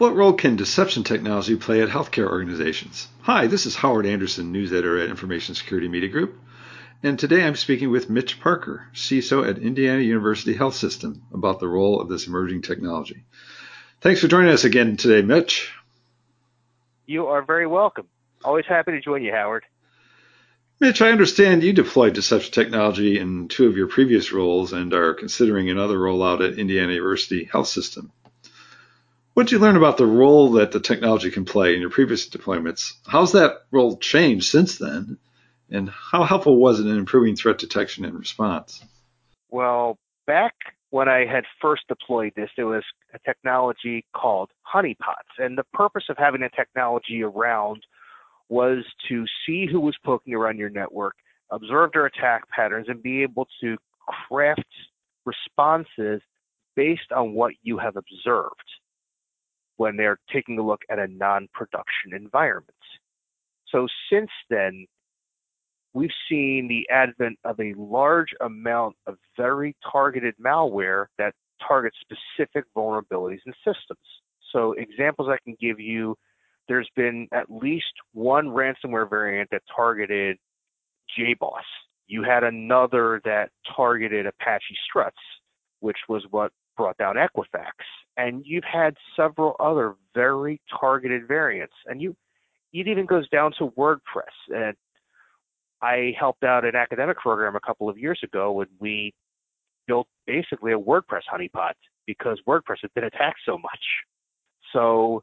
What role can deception technology play at healthcare organizations? Hi, this is Howard Anderson, news editor at Information Security Media Group. And today I'm speaking with Mitch Parker, CISO at Indiana University Health System, about the role of this emerging technology. Thanks for joining us again today, Mitch. You are very welcome. Always happy to join you, Howard. Mitch, I understand you deployed deception technology in two of your previous roles and are considering another rollout at Indiana University Health System. What did you learn about the role that the technology can play in your previous deployments? How's that role changed since then? And how helpful was it in improving threat detection and response? Well, back when I had first deployed this, there was a technology called honeypots. And the purpose of having a technology around was to see who was poking around your network, observe their attack patterns, and be able to craft responses based on what you have observed when they're taking a look at a non-production environment. So since then, we've seen the advent of a large amount of very targeted malware that targets specific vulnerabilities in systems. So examples I can give you, there's been at least one ransomware variant that targeted JBoss. You had another that targeted Apache Struts, which was what brought down Equifax. And you've had several other very targeted variants. And you it even goes down to WordPress. And I helped out an academic program a couple of years ago when we built basically a WordPress honeypot because WordPress had been attacked so much. So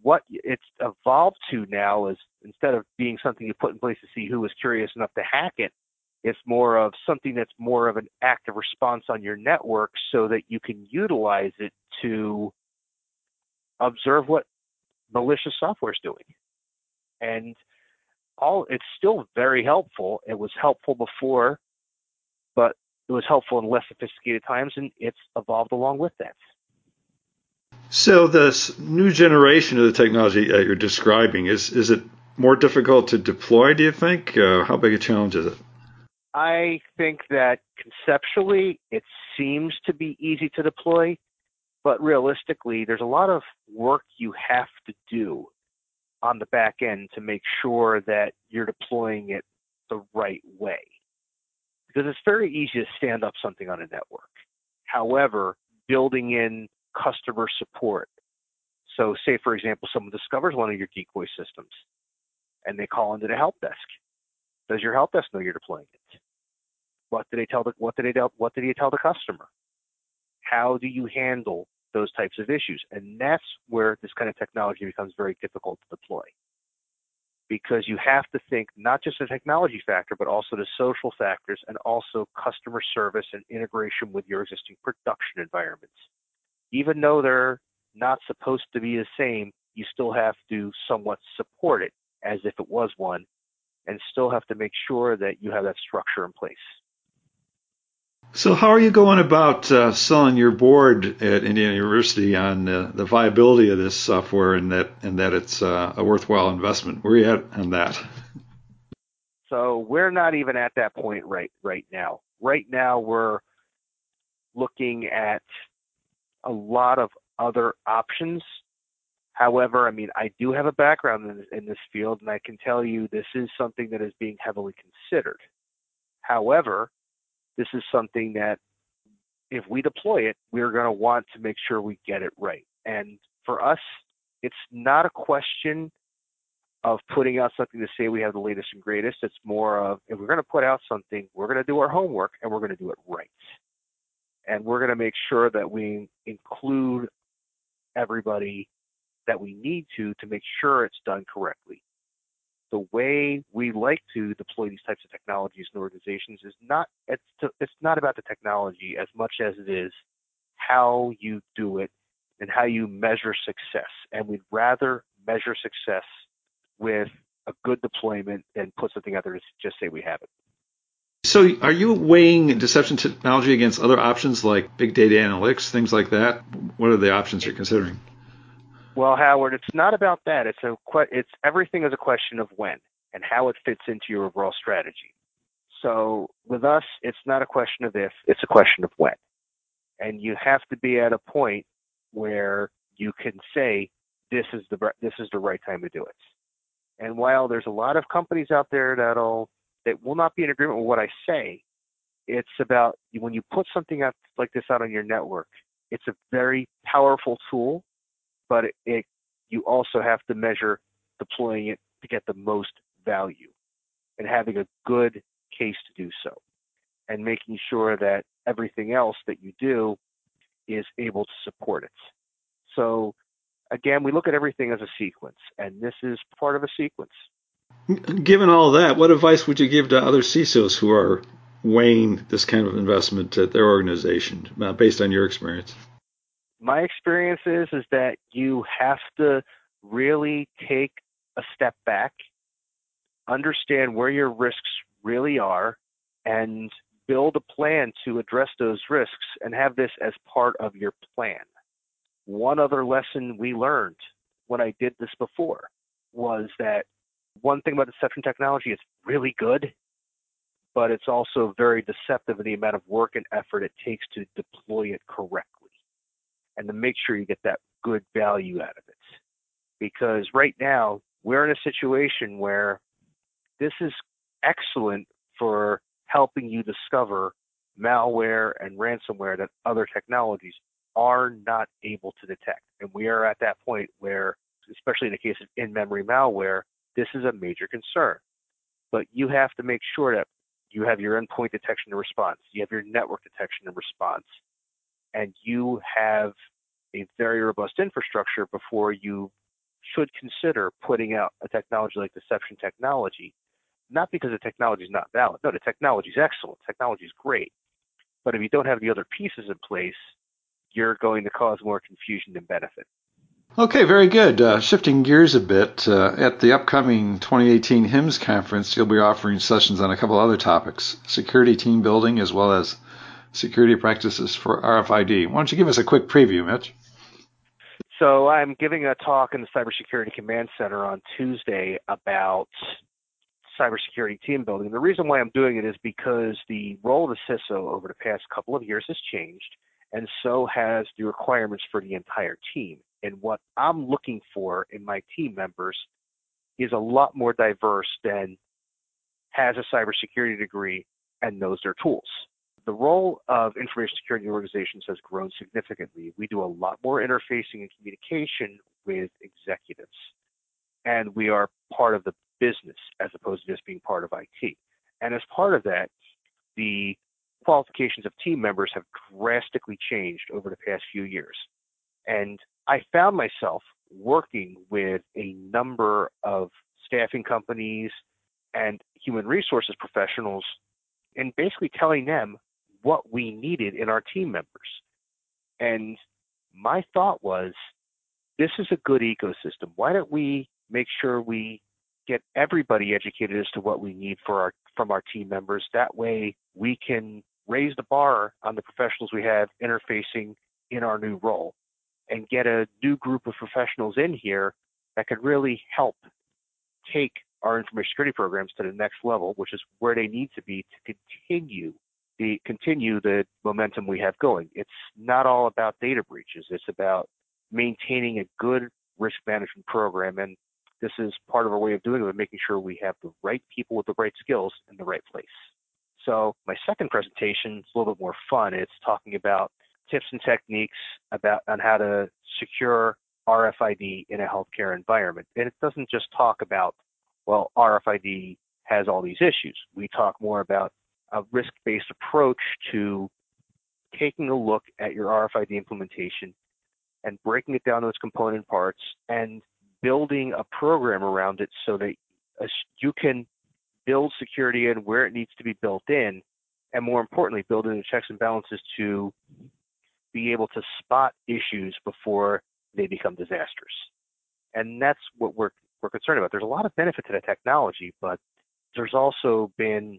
what it's evolved to now is instead of being something you put in place to see who was curious enough to hack it, it's more of something that's more of an active response on your network so that you can utilize it to observe what malicious software is doing. And all it's still very helpful. It was helpful before, but it was helpful in less sophisticated times and it's evolved along with that. So this new generation of the technology that you're describing is is it more difficult to deploy? Do you think? Uh, how big a challenge is it? I think that conceptually it seems to be easy to deploy, but realistically, there's a lot of work you have to do on the back end to make sure that you're deploying it the right way. Because it's very easy to stand up something on a network. However, building in customer support. So, say for example, someone discovers one of your decoy systems and they call into the help desk. Does your help desk know you're deploying it? What do they tell the what do they tell what do you tell the customer? How do you handle those types of issues? And that's where this kind of technology becomes very difficult to deploy. Because you have to think not just the technology factor, but also the social factors and also customer service and integration with your existing production environments. Even though they're not supposed to be the same, you still have to somewhat support it as if it was one and still have to make sure that you have that structure in place. So, how are you going about uh, selling your board at Indiana University on uh, the viability of this software and that and that it's uh, a worthwhile investment? Where are you at on that? So, we're not even at that point right right now. Right now, we're looking at a lot of other options. However, I mean, I do have a background in, in this field, and I can tell you this is something that is being heavily considered. However, this is something that if we deploy it, we're going to want to make sure we get it right. And for us, it's not a question of putting out something to say we have the latest and greatest. It's more of if we're going to put out something, we're going to do our homework and we're going to do it right. And we're going to make sure that we include everybody that we need to to make sure it's done correctly the way we like to deploy these types of technologies in organizations is not it's to, it's not about the technology as much as it is how you do it and how you measure success. And we'd rather measure success with a good deployment than put something out there to just say we have it. So, are you weighing deception technology against other options like big data analytics, things like that? What are the options you're considering? Well, Howard, it's not about that. It's a it's everything is a question of when and how it fits into your overall strategy. So with us, it's not a question of if, it's a question of when. And you have to be at a point where you can say this is the this is the right time to do it. And while there's a lot of companies out there that'll that will not be in agreement with what I say, it's about when you put something out like this out on your network, it's a very powerful tool, but it, it you also have to measure deploying it to get the most value and having a good case to do so and making sure that everything else that you do is able to support it. So again, we look at everything as a sequence, and this is part of a sequence. Given all that, what advice would you give to other CISOs who are weighing this kind of investment at their organization uh, based on your experience? My experience is, is that you have to really take a step back, understand where your risks really are, and build a plan to address those risks and have this as part of your plan. One other lesson we learned when I did this before was that one thing about deception technology is really good, but it's also very deceptive in the amount of work and effort it takes to deploy it correctly and to make sure you get that good value out of it. Because right now, we're in a situation where this is excellent for helping you discover malware and ransomware that other technologies are not able to detect. And we are at that point where, especially in the case of in memory malware, this is a major concern. But you have to make sure that you have your endpoint detection and response, you have your network detection and response, and you have a very robust infrastructure before you should consider putting out a technology like deception technology. Not because the technology is not valid. No, the technology is excellent. Technology is great. But if you don't have the other pieces in place, you're going to cause more confusion than benefit. Okay, very good. Uh, shifting gears a bit, uh, at the upcoming 2018 HIMSS conference, you'll be offering sessions on a couple other topics security team building as well as security practices for RFID. Why don't you give us a quick preview, Mitch? So, I'm giving a talk in the Cybersecurity Command Center on Tuesday about cybersecurity team building. The reason why I'm doing it is because the role of the CISO over the past couple of years has changed and so has the requirements for the entire team. And what I'm looking for in my team members is a lot more diverse than has a cybersecurity degree and knows their tools. The role of information security organizations has grown significantly. We do a lot more interfacing and communication with executives, and we are part of the business as opposed to just being part of IT. And as part of that, the qualifications of team members have drastically changed over the past few years. And I found myself working with a number of staffing companies and human resources professionals and basically telling them what we needed in our team members. And my thought was, this is a good ecosystem. Why don't we make sure we get everybody educated as to what we need for our from our team members? That way we can raise the bar on the professionals we have interfacing in our new role and get a new group of professionals in here that could really help take our information security programs to the next level, which is where they need to be to continue the continue the momentum we have going. It's not all about data breaches. It's about maintaining a good risk management program and this is part of our way of doing it, making sure we have the right people with the right skills in the right place. So my second presentation is a little bit more fun. It's talking about tips and techniques about on how to secure RFID in a healthcare environment. And it doesn't just talk about, well, RFID has all these issues. We talk more about risk-based approach to taking a look at your RFID implementation and breaking it down to its component parts and building a program around it so that you can build security in where it needs to be built in, and more importantly, build in the checks and balances to be able to spot issues before they become disasters. And that's what we're we're concerned about. There's a lot of benefit to the technology, but there's also been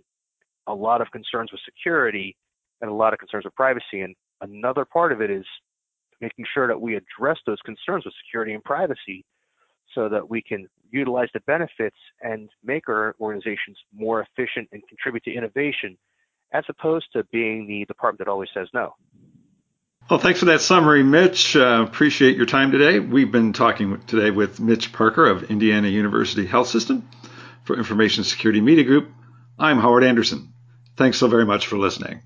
a lot of concerns with security and a lot of concerns with privacy. And another part of it is making sure that we address those concerns with security and privacy so that we can utilize the benefits and make our organizations more efficient and contribute to innovation as opposed to being the department that always says no. Well, thanks for that summary, Mitch. Uh, appreciate your time today. We've been talking today with Mitch Parker of Indiana University Health System for Information Security Media Group. I'm Howard Anderson. Thanks so very much for listening.